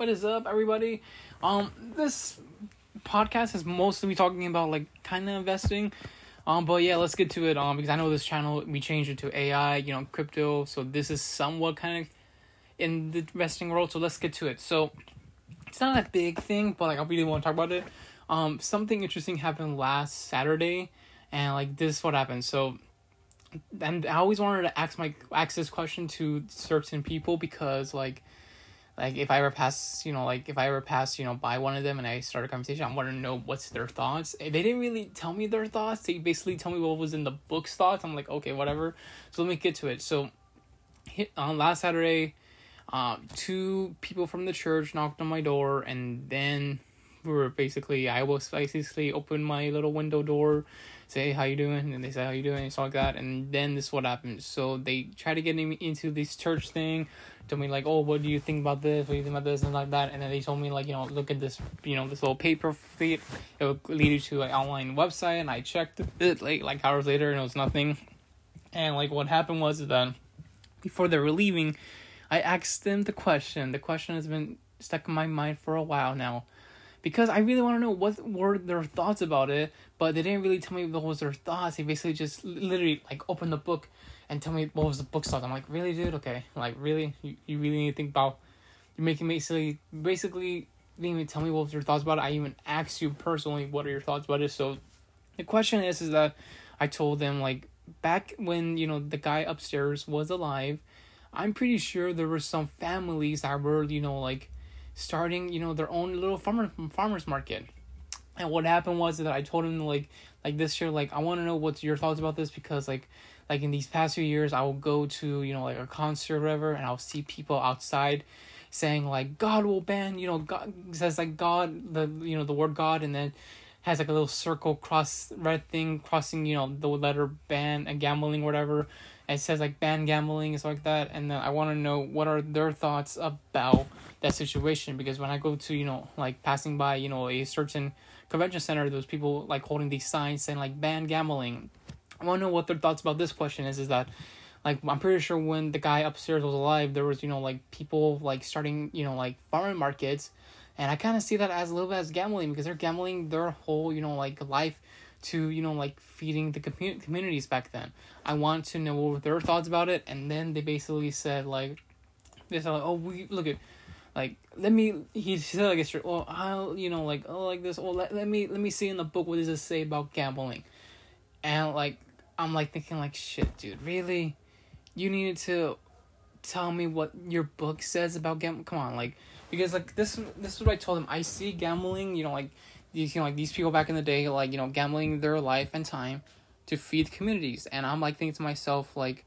What is up, everybody? Um, this podcast is mostly me talking about like kind of investing. Um, but yeah, let's get to it. Um, because I know this channel we changed it to AI, you know, crypto. So this is somewhat kind of in the investing world. So let's get to it. So it's not a big thing, but like I really want to talk about it. Um, something interesting happened last Saturday, and like this is what happened. So and I always wanted to ask my ask this question to certain people because like like if I ever pass, you know, like if I ever pass, you know, by one of them and I start a conversation, I want to know what's their thoughts. They didn't really tell me their thoughts. They basically tell me what was in the book's thoughts. I'm like, okay, whatever. So let me get to it. So, on last Saturday, um, two people from the church knocked on my door, and then were basically I was basically open my little window door say how you doing? And they say how you doing? And stuff like that. And then this is what happened. So they try to get me into this church thing told me like oh what do you think about this? What do you think about this? And like that. And then they told me like you know look at this you know this little paper feed. It will lead you to an online website. And i checked it like like hours later and it was nothing. And like what happened was that before they were leaving i asked them the question. The question has been stuck in my mind for a while now because I really want to know what were their thoughts about it, but they didn't really tell me what was their thoughts. They basically just literally like opened the book and tell me what was the book's thoughts. I'm like, really, dude? Okay, like really, you, you really need to think about. You're making basically basically didn't even tell me what was your thoughts about it. I even asked you personally what are your thoughts about it. So the question is, is that I told them like back when you know the guy upstairs was alive. I'm pretty sure there were some families that were you know like starting, you know, their own little farmer farmers market. And what happened was that I told him like like this year like I want to know what's your thoughts about this because like like in these past few years I will go to you know like a concert or whatever and I'll see people outside saying like God will ban you know God says like God the you know the word God and then has like a little circle cross red thing crossing you know the letter ban and gambling whatever it says like ban gambling and stuff like that and then I want to know what are their thoughts about that situation because when I go to you know like passing by you know a certain convention center, those people like holding these signs saying like ban gambling. I want to know what their thoughts about this question is. Is that like I'm pretty sure when the guy upstairs was alive, there was you know like people like starting you know like farm markets, and I kind of see that as a little bit as gambling because they're gambling their whole you know like life to you know like feeding the commu- communities back then. I want to know what their thoughts about it, and then they basically said like, they said like, oh we look at like let me he said like this well I'll you know like oh like this. Oh let, let me let me see in the book what does it say about gambling. And like I'm like thinking like shit dude really? You needed to tell me what your book says about gambling come on like because like this this is what I told him. I see gambling you know like you know like these people back in the day like you know gambling their life and time to feed communities. And I'm like thinking to myself like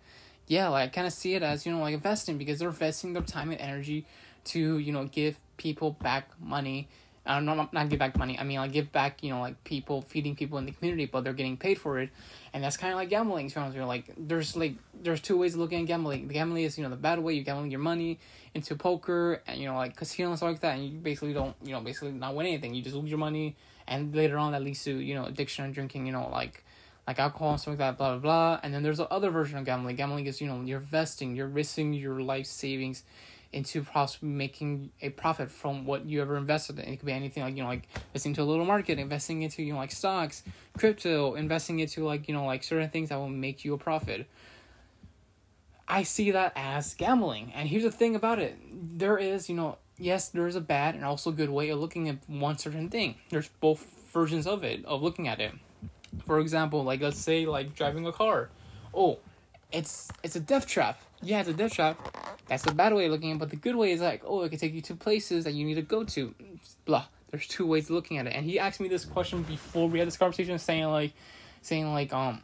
yeah like I kind of see it as you know like investing because they're investing their time and energy to you know give people back money uh, not, not give back money. I mean, like give back, you know, like people feeding people in the community, but they're getting paid for it, and that's kind of like gambling. You're like, there's like there's two ways of looking at gambling. The gambling is you know the bad way. You're gambling your money into poker and you know like casino and stuff like that, and you basically don't you know basically not win anything. You just lose your money, and later on that leads to you know addiction and drinking. You know like like alcohol and stuff like that. Blah blah blah. And then there's the other version of gambling. Gambling is you know you're investing, you're risking your life savings into possibly making a profit from what you ever invested in. It could be anything like, you know, like investing into a little market, investing into, you know, like stocks, crypto, investing into like, you know, like certain things that will make you a profit. I see that as gambling. And here's the thing about it. There is, you know, yes, there's a bad and also good way of looking at one certain thing. There's both versions of it, of looking at it. For example, like let's say like driving a car. Oh, it's it's a death trap. Yeah, it's a death trap. That's the bad way of looking at it, but the good way is like, oh, it can take you to places that you need to go to. Blah. There's two ways of looking at it. And he asked me this question before we had this conversation, saying like, saying like, um,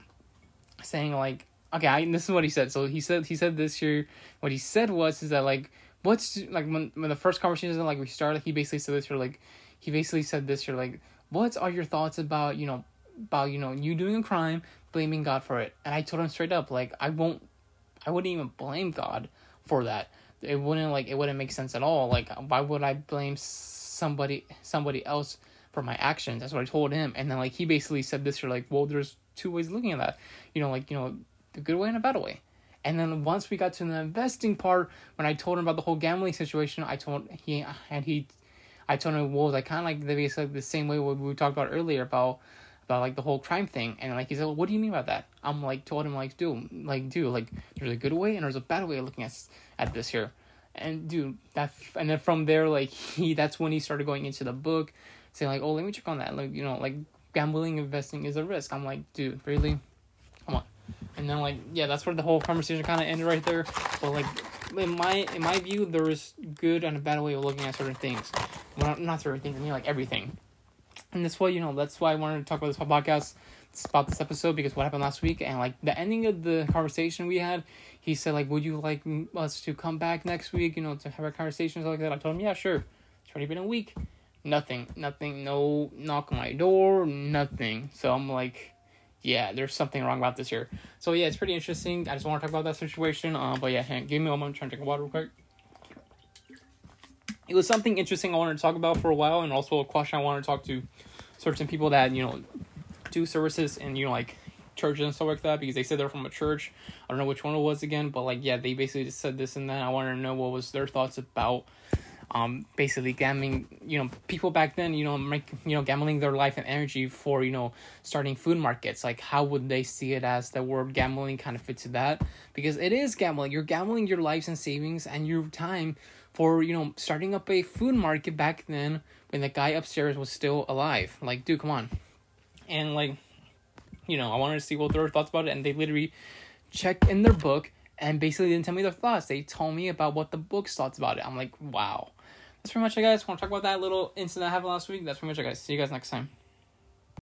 saying like, okay, I, this is what he said. So he said he said this year. What he said was is that like, what's like when when the first conversation like we started, he basically said this year like, he basically said this year like, what are your thoughts about you know about you know you doing a crime blaming god for it. And i told him straight up like i won't i wouldn't even blame god for that. It wouldn't like it wouldn't make sense at all. Like why would i blame somebody somebody else for my actions? That's what i told him. And then like he basically said this you're like well there's two ways of looking at that. You know like you know the good way and a bad way. And then once we got to the investing part, when I told him about the whole gambling situation, I told he and he, I told him well, like kind of like the basically the same way what we talked about earlier about about like the whole crime thing. And like he said, well, what do you mean by that? I'm like told him like dude, like dude, like there's a good way and there's a bad way of looking at at this here. And dude, that and then from there like he that's when he started going into the book, saying like oh let me check on that like you know like gambling investing is a risk. I'm like dude really, come on. And then like yeah, that's where the whole conversation kind of ended right there. But like in my in my view, there is good and a bad way of looking at certain things. Well, not, not certain things. I mean like everything. And that's why you know that's why I wanted to talk about this podcast about this episode because what happened last week and like the ending of the conversation we had. He said like, "Would you like us to come back next week? You know, to have a conversation like that." I told him, "Yeah, sure." It's already been a week. Nothing, nothing, no knock on my door, nothing. So I'm like, yeah, there's something wrong about this here. So yeah, it's pretty interesting. I just want to talk about that situation. Um, but yeah, hang, give me a moment. I'm trying to drink water real quick. It was something interesting I wanted to talk about for a while, and also a question I wanted to talk to certain people that you know do services and you know like churches and stuff like that because they said they're from a church. I don't know which one it was again, but like yeah, they basically just said this and that. I wanted to know what was their thoughts about um, basically gambling, you know, people back then, you know, make, you know, gambling their life and energy for, you know, starting food markets. Like, how would they see it as the word gambling kind of fits to that? Because it is gambling. You're gambling your lives and savings and your time for, you know, starting up a food market back then when the guy upstairs was still alive. Like, dude, come on. And, like, you know, I wanted to see what their thoughts about it, and they literally checked in their book and basically didn't tell me their thoughts. They told me about what the book's thoughts about it. I'm like, wow that's pretty much it, guys. Want to talk about that little incident that happened last week? That's pretty much it, guys. See you guys next time.